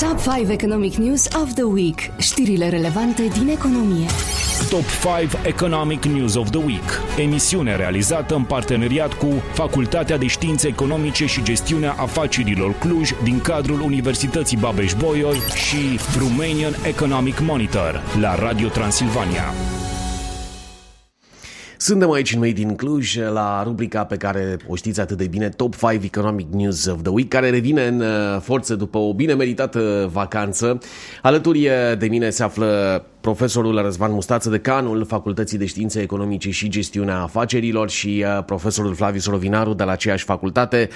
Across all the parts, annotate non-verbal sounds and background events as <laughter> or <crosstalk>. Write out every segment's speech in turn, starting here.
Top 5 Economic News of the Week. Știrile relevante din economie. Top 5 Economic News of the Week. Emisiune realizată în parteneriat cu Facultatea de Științe Economice și Gestiunea Afacerilor Cluj din cadrul Universității Babeș-Bolyai și Romanian Economic Monitor la Radio Transilvania. Suntem aici în Made in Cluj la rubrica pe care o știți atât de bine, Top 5 Economic News of the Week, care revine în uh, forță după o bine meritată vacanță. Alături de mine se află profesorul Răzvan Mustață, decanul Facultății de Științe Economice și Gestiunea Afacerilor și uh, profesorul Flavius Rovinaru de la aceeași facultate.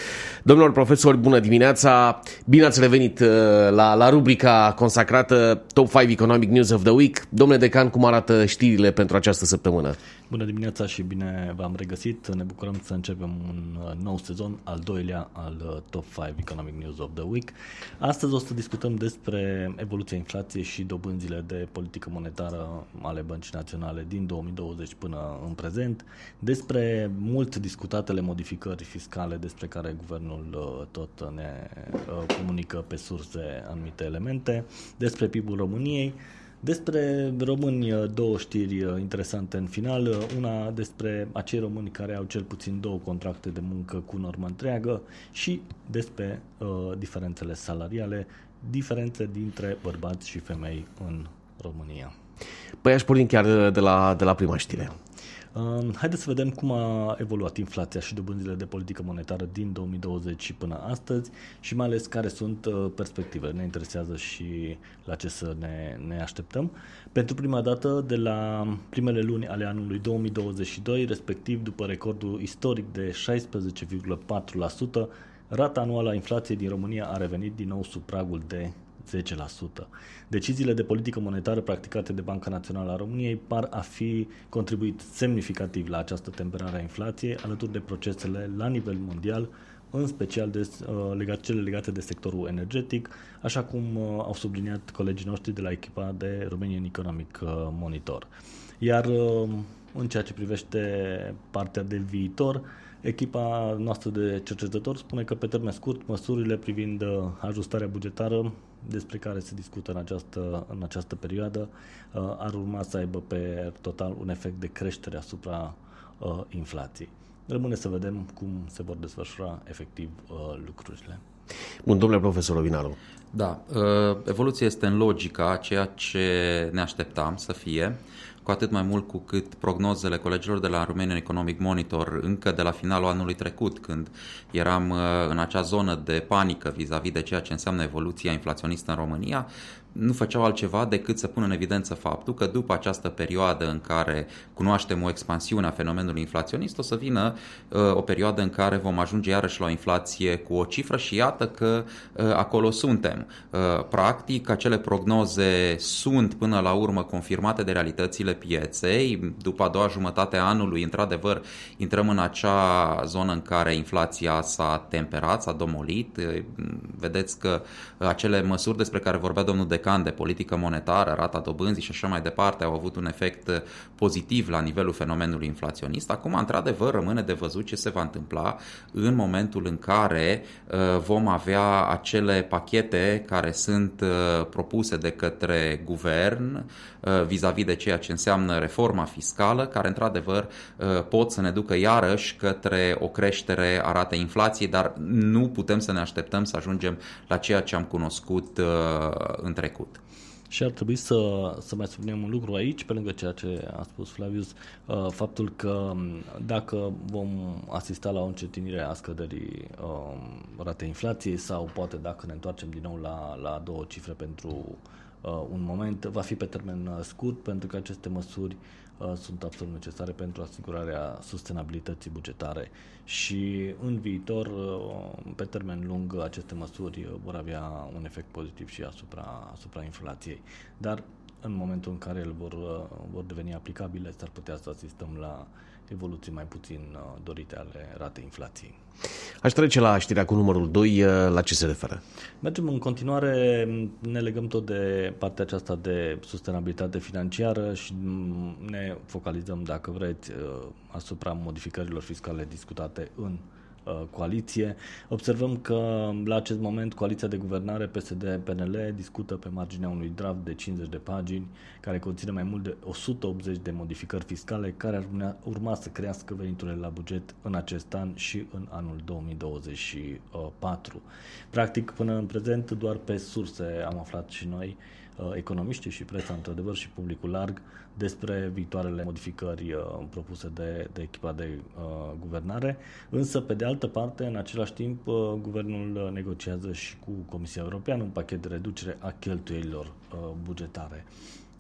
Domnilor profesori, bună dimineața! Bine ați revenit uh, la, la rubrica consacrată Top 5 Economic News of the Week. Domnule decan, cum arată știrile pentru această săptămână? Bună dimineața și bine v-am regăsit. Ne bucurăm să începem un uh, nou sezon, al doilea al Top 5 Economic News of the Week. Astăzi o să discutăm despre evoluția inflației și dobânzile de politică monetară ale Băncii Naționale din 2020 până în prezent, despre mult discutatele modificări fiscale despre care guvernul uh, tot ne uh, comunică pe surse anumite elemente, despre PIB-ul României, despre români, uh, două știri interesante în final. Una despre acei români care au cel puțin două contracte de muncă cu normă întreagă și despre uh, diferențele salariale, diferențe dintre bărbați și femei în România. Păi aș porni chiar de la, de la prima știre. Uh, haideți să vedem cum a evoluat inflația și dobânzile de politică monetară din 2020 și până astăzi și mai ales care sunt uh, perspectivele. Ne interesează și la ce să ne, ne așteptăm. Pentru prima dată, de la primele luni ale anului 2022, respectiv după recordul istoric de 16,4%, rata anuală a inflației din România a revenit din nou sub pragul de 10%. Deciziile de politică monetară practicate de Banca Națională a României par a fi contribuit semnificativ la această temperare a inflației, alături de procesele la nivel mondial, în special de, uh, legat, cele legate de sectorul energetic, așa cum uh, au subliniat colegii noștri de la echipa de Romanian Economic uh, Monitor. Iar uh, în ceea ce privește partea de viitor, echipa noastră de cercetători spune că pe termen scurt măsurile privind uh, ajustarea bugetară despre care se discută în această, în această perioadă uh, ar urma să aibă pe total un efect de creștere asupra uh, inflației. Rămâne să vedem cum se vor desfășura efectiv uh, lucrurile. Bun, domnule profesor Ovinaru. Da, evoluția este în logica ceea ce ne așteptam să fie cu atât mai mult cu cât prognozele colegilor de la Romanian Economic Monitor încă de la finalul anului trecut, când eram în acea zonă de panică vis-a-vis de ceea ce înseamnă evoluția inflaționistă în România, nu făceau altceva decât să pună în evidență faptul că după această perioadă în care cunoaștem o expansiune a fenomenului inflaționist, o să vină uh, o perioadă în care vom ajunge iarăși la o inflație cu o cifră și iată că uh, acolo suntem. Uh, practic, acele prognoze sunt până la urmă confirmate de realitățile pieței. După a doua jumătate a anului, într-adevăr, intrăm în acea zonă în care inflația s-a temperat, s-a domolit. Uh, vedeți că uh, acele măsuri despre care vorbea domnul de decan de politică monetară, rata dobânzii și așa mai departe au avut un efect pozitiv la nivelul fenomenului inflaționist. Acum, într-adevăr, rămâne de văzut ce se va întâmpla în momentul în care uh, vom avea acele pachete care sunt uh, propuse de către guvern uh, vis-a-vis de ceea ce înseamnă reforma fiscală, care într-adevăr pot să ne ducă iarăși către o creștere a ratei inflației, dar nu putem să ne așteptăm să ajungem la ceea ce am cunoscut în trecut trecut. Și ar trebui să, să mai subliniem un lucru aici, pe lângă ceea ce a spus Flavius, uh, faptul că um, dacă vom asista la o încetinire a scăderii um, ratei inflației sau poate dacă ne întoarcem din nou la, la două cifre pentru uh, un moment, va fi pe termen uh, scurt pentru că aceste măsuri Uh, sunt absolut necesare pentru asigurarea sustenabilității bugetare și în viitor, uh, pe termen lung, aceste măsuri vor avea un efect pozitiv și asupra, asupra inflației. Dar în momentul în care ele vor, uh, vor deveni aplicabile, s-ar putea să asistăm la evoluții mai puțin dorite ale ratei inflației. Aș trece la știrea cu numărul 2, la ce se referă? Mergem în continuare, ne legăm tot de partea aceasta de sustenabilitate financiară și ne focalizăm, dacă vreți, asupra modificărilor fiscale discutate în uh, coaliție. Observăm că la acest moment coaliția de guvernare PSD-PNL discută pe marginea unui draft de 50 de pagini care conține mai mult de 180 de modificări fiscale care ar urma, urma să crească veniturile la buget în acest an și în anul 2024. Practic, până în prezent, doar pe surse am aflat și noi uh, economiștii și presa, într-adevăr, și publicul larg despre viitoarele modificări uh, propuse de, de echipa de uh, guvernare. Însă, pe de altă parte, în același timp, uh, guvernul negociază și cu Comisia Europeană un pachet de reducere a cheltuielilor uh, bugetare.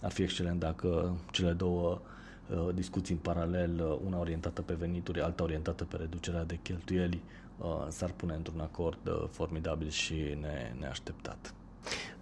Ar fi excelent dacă cele două uh, discuții în paralel, uh, una orientată pe venituri, alta orientată pe reducerea de cheltuieli, uh, s-ar pune într-un acord uh, formidabil și ne, neașteptat.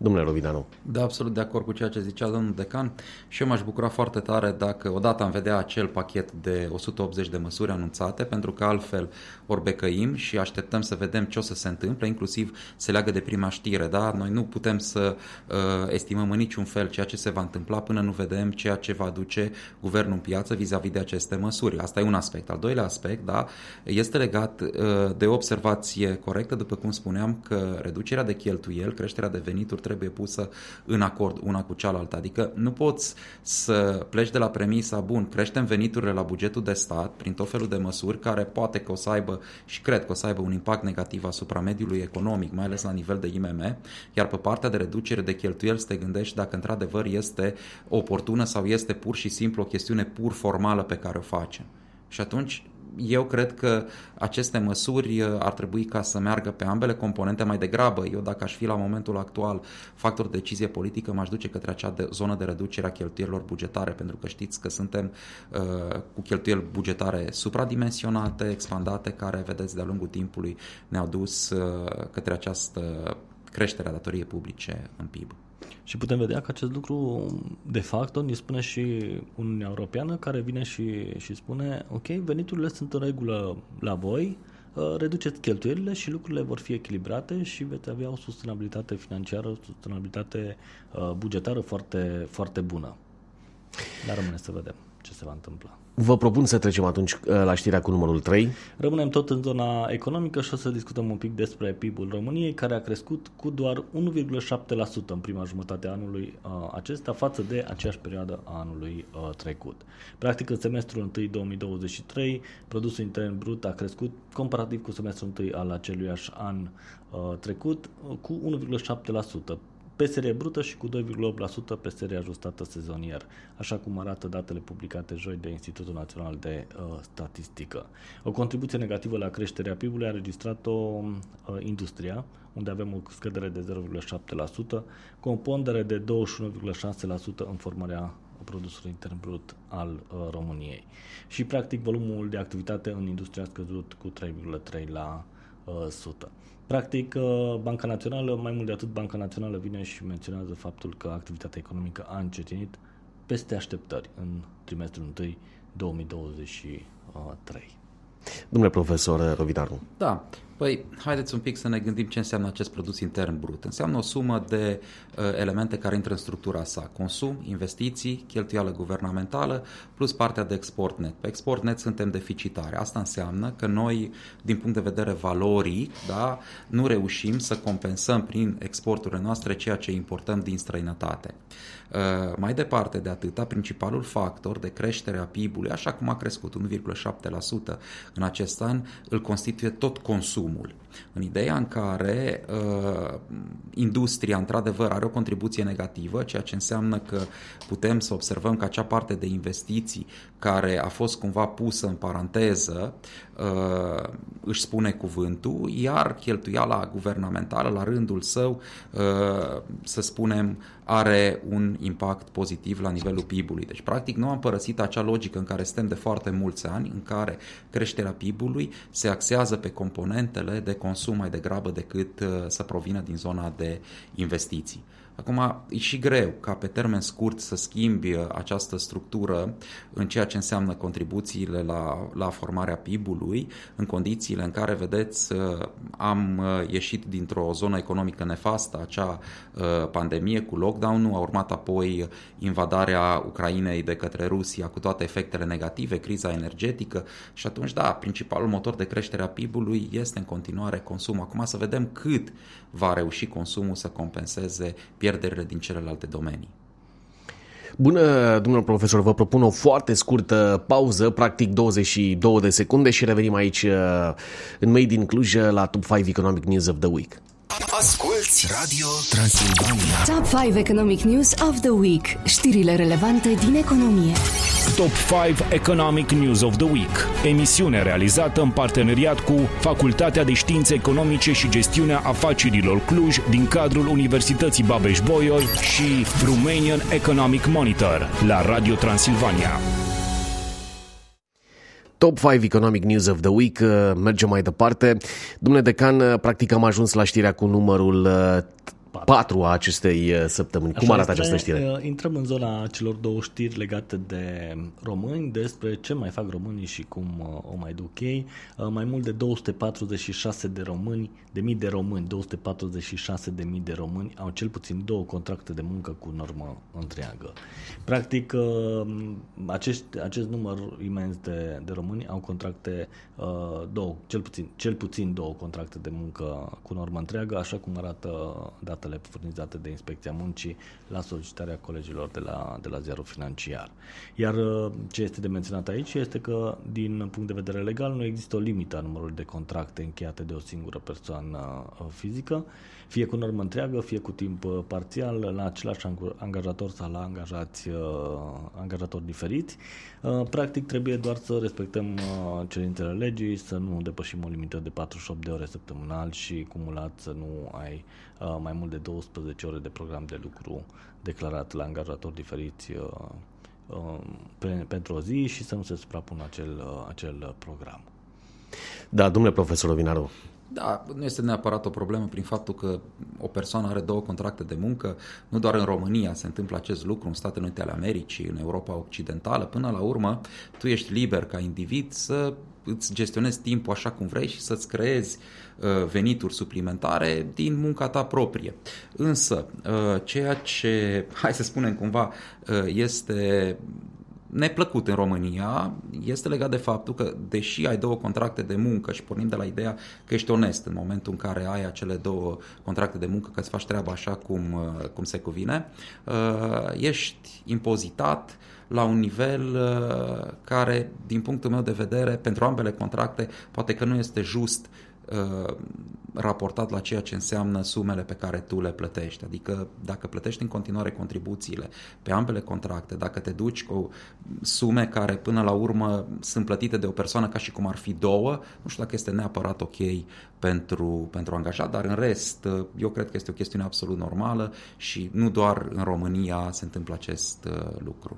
Domnule Rovidanu. Da, absolut de acord cu ceea ce zicea domnul Decan și eu m-aș bucura foarte tare dacă odată am vedea acel pachet de 180 de măsuri anunțate, pentru că altfel orbecăim și așteptăm să vedem ce o să se întâmple, inclusiv se leagă de prima știre, da? Noi nu putem să uh, estimăm în niciun fel ceea ce se va întâmpla până nu vedem ceea ce va aduce guvernul în piață vis-a-vis de aceste măsuri. Asta e un aspect. Al doilea aspect, da, este legat uh, de o observație corectă, după cum spuneam, că reducerea de cheltuieli, creșterea de venituri trebuie pusă în acord una cu cealaltă. Adică nu poți să pleci de la premisa, bun, creștem veniturile la bugetul de stat prin tot felul de măsuri care poate că o să aibă și cred că o să aibă un impact negativ asupra mediului economic, mai ales la nivel de IMM, iar pe partea de reducere de cheltuieli să te gândești dacă într-adevăr este oportună sau este pur și simplu o chestiune pur formală pe care o facem. Și atunci eu cred că aceste măsuri uh, ar trebui ca să meargă pe ambele componente mai degrabă. Eu dacă aș fi la momentul actual factor de decizie politică, m-aș duce către acea de, zonă de reducere a cheltuielor bugetare, pentru că știți că suntem uh, cu cheltuieli bugetare supradimensionate, expandate, care, vedeți, de-a lungul timpului ne-au dus uh, către această creștere a datoriei publice în PIB. Și putem vedea că acest lucru, de fapt, ne spune și Uniunea Europeană, care vine și, și spune, ok, veniturile sunt în regulă la voi, uh, reduceți cheltuielile și lucrurile vor fi echilibrate și veți avea o sustenabilitate financiară, o sustenabilitate uh, bugetară foarte, foarte bună. Dar rămâne să vedem ce se va întâmpla. Vă propun să trecem atunci uh, la știrea cu numărul 3. Rămânem tot în zona economică și o să discutăm un pic despre PIB-ul României, care a crescut cu doar 1,7% în prima jumătate a anului uh, acesta față de aceeași perioadă a anului uh, trecut. Practic, în semestrul 1 2023, produsul intern brut a crescut comparativ cu semestrul 1 al aceluiași an trecut cu 1,7% pe serie brută și cu 2,8% pe serie ajustată sezonier, așa cum arată datele publicate joi de Institutul Național de uh, Statistică. O contribuție negativă la creșterea PIB-ului a registrat-o uh, industria, unde avem o scădere de 0,7%, cu o pondere de 21,6% în formarea produsului intern brut al uh, României. Și, practic, volumul de activitate în industrie a scăzut cu 3,3%. La, uh, 100. Practic, uh, Banca Națională, mai mult de atât, Banca Națională vine și menționează faptul că activitatea economică a încetinit peste așteptări în trimestrul 1 2023. Domnule profesor Rovinaru. Da, Păi, haideți un pic să ne gândim ce înseamnă acest produs intern brut. Înseamnă o sumă de uh, elemente care intră în structura sa. Consum, investiții, cheltuială guvernamentală, plus partea de export net. Pe export net suntem deficitare. Asta înseamnă că noi, din punct de vedere valoric, da, nu reușim să compensăm prin exporturile noastre ceea ce importăm din străinătate. Uh, mai departe de atâta, principalul factor de creștere a PIB-ului, așa cum a crescut 1,7% în acest an, îl constituie tot consumul. În ideea în care uh, industria, într-adevăr, are o contribuție negativă, ceea ce înseamnă că putem să observăm că acea parte de investiții care a fost cumva pusă în paranteză uh, își spune cuvântul, iar cheltuiala guvernamentală, la rândul său, uh, să spunem, are un impact pozitiv la nivelul PIB-ului. Deci, practic, nu am părăsit acea logică în care suntem de foarte mulți ani, în care creșterea PIB-ului se axează pe componente stimulentele de consum mai degrabă decât să provină din zona de investiții. Acum, e și greu ca pe termen scurt să schimbi uh, această structură în ceea ce înseamnă contribuțiile la, la formarea PIB-ului, în condițiile în care, vedeți, uh, am uh, ieșit dintr-o zonă economică nefastă, acea pandemie cu lockdown-ul, a urmat apoi invadarea Ucrainei de către Rusia cu toate efectele negative, criza energetică și atunci, da, principalul motor de creștere a PIB-ului este în continuare consumul. Acum să vedem cât va reuși consumul să compenseze pierderile din celelalte domenii. Bună, domnul profesor, vă propun o foarte scurtă pauză, practic 22 de secunde și revenim aici uh, în Made in Cluj la Top 5 Economic News of the Week. Asculți Radio Transilvania. Top 5 Economic News of the Week. Știrile relevante din economie. Top 5 Economic News of the Week. Emisiune realizată în parteneriat cu Facultatea de Științe Economice și Gestiunea Afacerilor Cluj din cadrul Universității Babeș-Bolyai și Romanian Economic Monitor la Radio Transilvania. Top 5 Economic News of the Week. Uh, mergem mai departe. Domnule Decan, uh, practic am ajuns la știrea cu numărul uh, 4 a acestei uh, săptămâni. Așa Cum arată este, această știre? Uh, intrăm în zona celor două știri legate de români, despre ce mai fac românii și cum uh, o mai duc ei. Mai mult de 246 de români, de mii de români, 246 de mii de români au cel puțin două contracte de muncă cu normă întreagă. Practic, acest, acest număr imens de, de români au contracte două, cel puțin, cel puțin două contracte de muncă cu normă întreagă, așa cum arată datele datele furnizate de Inspecția Muncii la solicitarea colegilor de la, de la ziarul financiar. Iar uh, ce este de menționat aici este că, din punct de vedere legal, nu există o limită a numărului de contracte încheiate de o singură persoană uh, fizică, fie cu normă întreagă, fie cu timp uh, parțial, la același angajator sau la angajați, angajatori diferiți. Practic, trebuie doar să respectăm cerințele legii, să nu depășim o limită de 48 de ore săptămânal și cumulat să nu ai mai mult de 12 ore de program de lucru declarat la angajatori diferiți pentru o zi și să nu se suprapună acel, acel program. Da, domnule profesor Ovinaru, da, nu este neapărat o problemă prin faptul că o persoană are două contracte de muncă. Nu doar în România se întâmplă acest lucru, în Statele Unite ale Americii, în Europa Occidentală. Până la urmă, tu ești liber ca individ să îți gestionezi timpul așa cum vrei și să-ți creezi uh, venituri suplimentare din munca ta proprie. Însă, uh, ceea ce, <laughs> hai să spunem cumva, uh, este neplăcut în România este legat de faptul că, deși ai două contracte de muncă și pornim de la ideea că ești onest în momentul în care ai acele două contracte de muncă, că îți faci treaba așa cum, uh, cum se cuvine, uh, ești impozitat la un nivel uh, care, din punctul meu de vedere, pentru ambele contracte, poate că nu este just Uh, raportat la ceea ce înseamnă sumele pe care tu le plătești. Adică dacă plătești în continuare contribuțiile pe ambele contracte, dacă te duci cu sume care până la urmă sunt plătite de o persoană ca și cum ar fi două, nu știu dacă este neapărat ok pentru, pentru angajat, dar în rest eu cred că este o chestiune absolut normală și nu doar în România se întâmplă acest uh, lucru.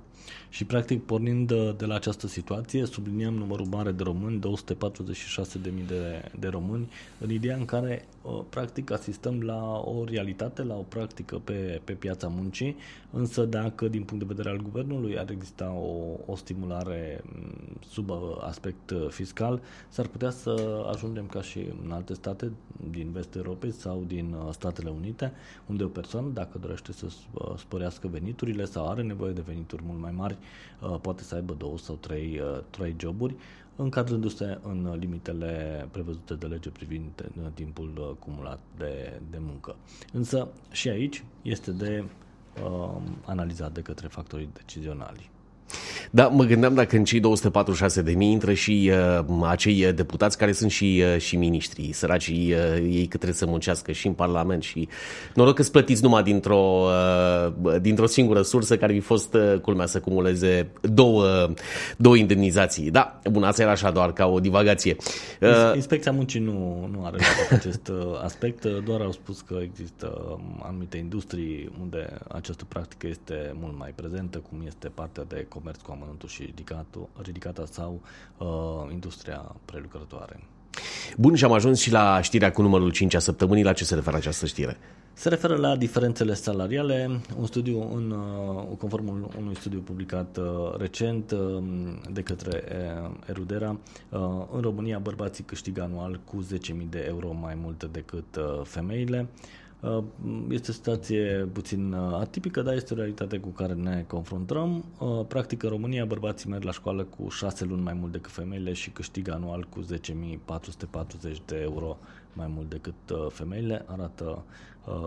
Și practic pornind de, de la această situație, subliniem numărul mare de români, 246.000 de, de români, în ideea în care uh, practic asistăm la o realitate, la o practică pe, pe piața muncii, însă dacă din punct de vedere al guvernului ar exista o, o stimulare mm, sub uh, aspect uh, fiscal, s-ar putea să ajungem ca și în alte state din vestul Europei sau din Statele Unite, unde o persoană, dacă dorește să sporească veniturile sau are nevoie de venituri mult mai mari, poate să aibă două sau trei, trei joburi, încadrându-se în limitele prevăzute de lege privind timpul cumulat de, de muncă. Însă și aici este de uh, analizat de către factorii decizionali. Da, mă gândeam dacă în cei 246 de mii intră și uh, acei uh, deputați care sunt și, uh, și miniștri, săracii uh, ei că trebuie să muncească și în Parlament și noroc că plătiți numai dintr-o, uh, dintr-o singură sursă care vi fost uh, culmea să cumuleze două, două indemnizații. Da, bun, asta era așa doar ca o divagație. Uh, Inspecția muncii nu, nu are acest uh, aspect, doar au spus că există um, anumite industrii unde această practică este mult mai prezentă, cum este partea de comerț cu amănuntul și ridicatul, ridicata sau uh, industria prelucrătoare. Bun, și am ajuns și la știrea cu numărul 5 a săptămânii. La ce se referă această știre? Se referă la diferențele salariale. Un studiu, în, uh, conform unui studiu publicat uh, recent uh, de către Erudera, în România bărbații câștigă anual cu 10.000 de euro mai mult decât femeile. Uh, este o situație puțin uh, atipică, dar este o realitate cu care ne confruntăm. Uh, practic, în România, bărbații merg la școală cu 6 luni mai mult decât femeile și câștigă anual cu 10.440 de euro mai mult decât femeile, arată Uh,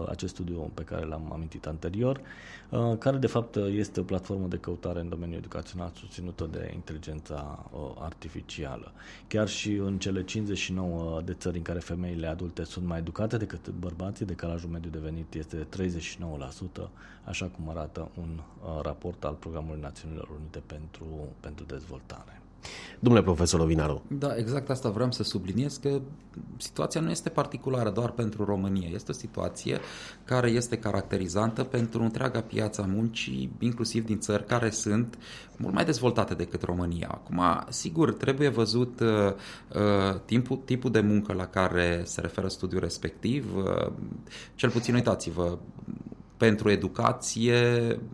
acest studiu pe care l-am amintit anterior, uh, care de fapt este o platformă de căutare în domeniul educațional susținută de inteligența uh, artificială. Chiar și în cele 59 de țări în care femeile adulte sunt mai educate decât bărbații, decalajul mediu de venit este de 39%, așa cum arată un raport al Programului Națiunilor Unite pentru, pentru Dezvoltare. Domnule profesor Ovinaru. Da, exact asta vreau să subliniez, că situația nu este particulară doar pentru România. Este o situație care este caracterizantă pentru întreaga piață a muncii, inclusiv din țări care sunt mult mai dezvoltate decât România. Acum, sigur, trebuie văzut uh, uh timpul, tipul de muncă la care se referă studiul respectiv. Uh, cel puțin, uitați-vă, pentru educație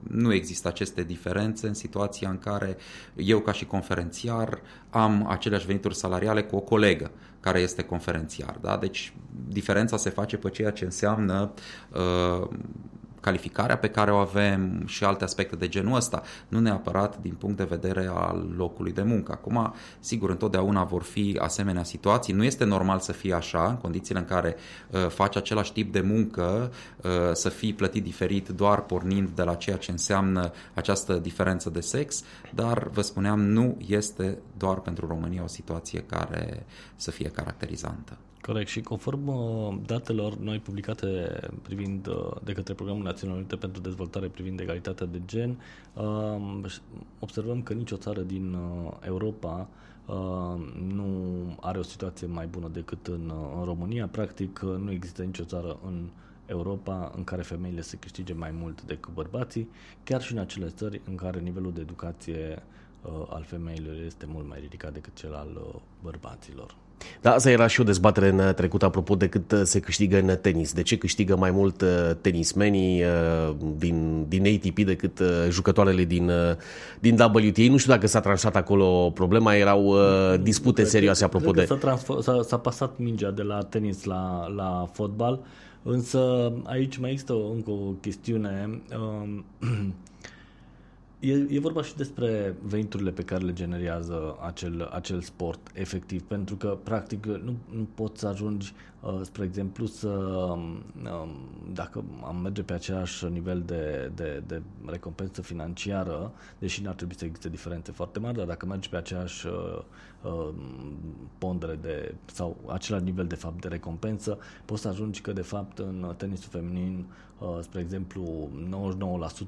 nu există aceste diferențe în situația în care eu ca și conferențiar am aceleași venituri salariale cu o colegă care este conferențiar. Da? Deci diferența se face pe ceea ce înseamnă uh, calificarea pe care o avem și alte aspecte de genul ăsta, nu neapărat din punct de vedere al locului de muncă. Acum, sigur, întotdeauna vor fi asemenea situații. Nu este normal să fie așa, în condițiile în care uh, faci același tip de muncă, uh, să fii plătit diferit doar pornind de la ceea ce înseamnă această diferență de sex, dar, vă spuneam, nu este doar pentru România o situație care să fie caracterizantă. Corect și conform uh, datelor noi publicate privind uh, de către Programul Național Unite pentru Dezvoltare privind egalitatea de gen, um, observăm că nicio țară din uh, Europa nu are o situație mai bună decât în, în România. Practic nu există nicio țară în Europa în care femeile se câștige mai mult decât bărbații, chiar și în acele țări în care nivelul de educație al femeilor este mult mai ridicat decât cel al bărbaților. Da, asta era și o dezbatere în trecut apropo de cât uh, se câștigă în tenis. De ce câștigă mai mult uh, tenismenii uh, din, din ATP decât jucătoarele din, din WTA? Nu știu dacă s-a tranșat acolo problema, erau dispute serioase apropo de... S-a, transfer, s-a, s-a pasat mingea de la tenis la, la fotbal, însă aici mai există încă o chestiune. Um, <clears throat> E, e vorba și despre veniturile pe care le generează acel, acel sport efectiv, pentru că practic nu, nu poți să ajungi, uh, spre exemplu, să um, dacă am merge pe același nivel de, de, de recompensă financiară, deși n-ar trebui să existe diferențe foarte mari, dar dacă mergi pe aceeași uh, uh, pondere de, sau același nivel de fapt de recompensă, poți să ajungi că de fapt în tenisul feminin, uh, spre exemplu,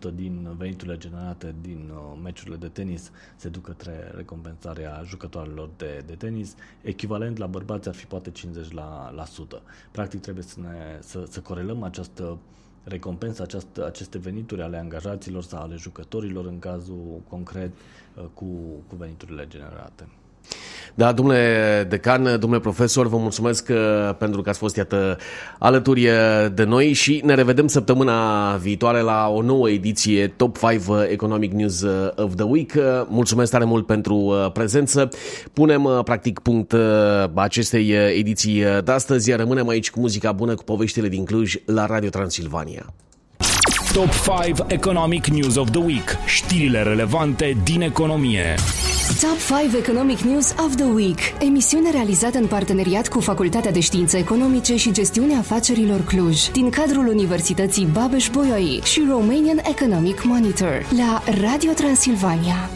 99% din veniturile generate din uh, meciurile de tenis se duc către recompensarea jucătoarelor de, de tenis, echivalent la bărbați ar fi poate 50%. La, la sută. Practic trebuie să, ne, să, să corelăm această recompensă, această, aceste venituri ale angajaților sau ale jucătorilor în cazul concret uh, cu, cu veniturile generate. Da, domnule decan, domnule profesor, vă mulțumesc uh, pentru că ați fost, iată, alături uh, de noi și ne revedem săptămâna viitoare la o nouă ediție Top 5 uh, Economic News of the Week. Mulțumesc tare mult pentru prezență. Punem, practic, punct acestei ediții de astăzi. Rămânem aici cu muzica bună, cu poveștile din Cluj, la Radio Transilvania. Top 5 Economic News of the Week. Știrile relevante din economie. Top 5 Economic News of the Week. Emisiune realizată în parteneriat cu Facultatea de Științe Economice și Gestiunea Afacerilor Cluj, din cadrul Universității Babeș-Bolyai și Romanian Economic Monitor, la Radio Transilvania.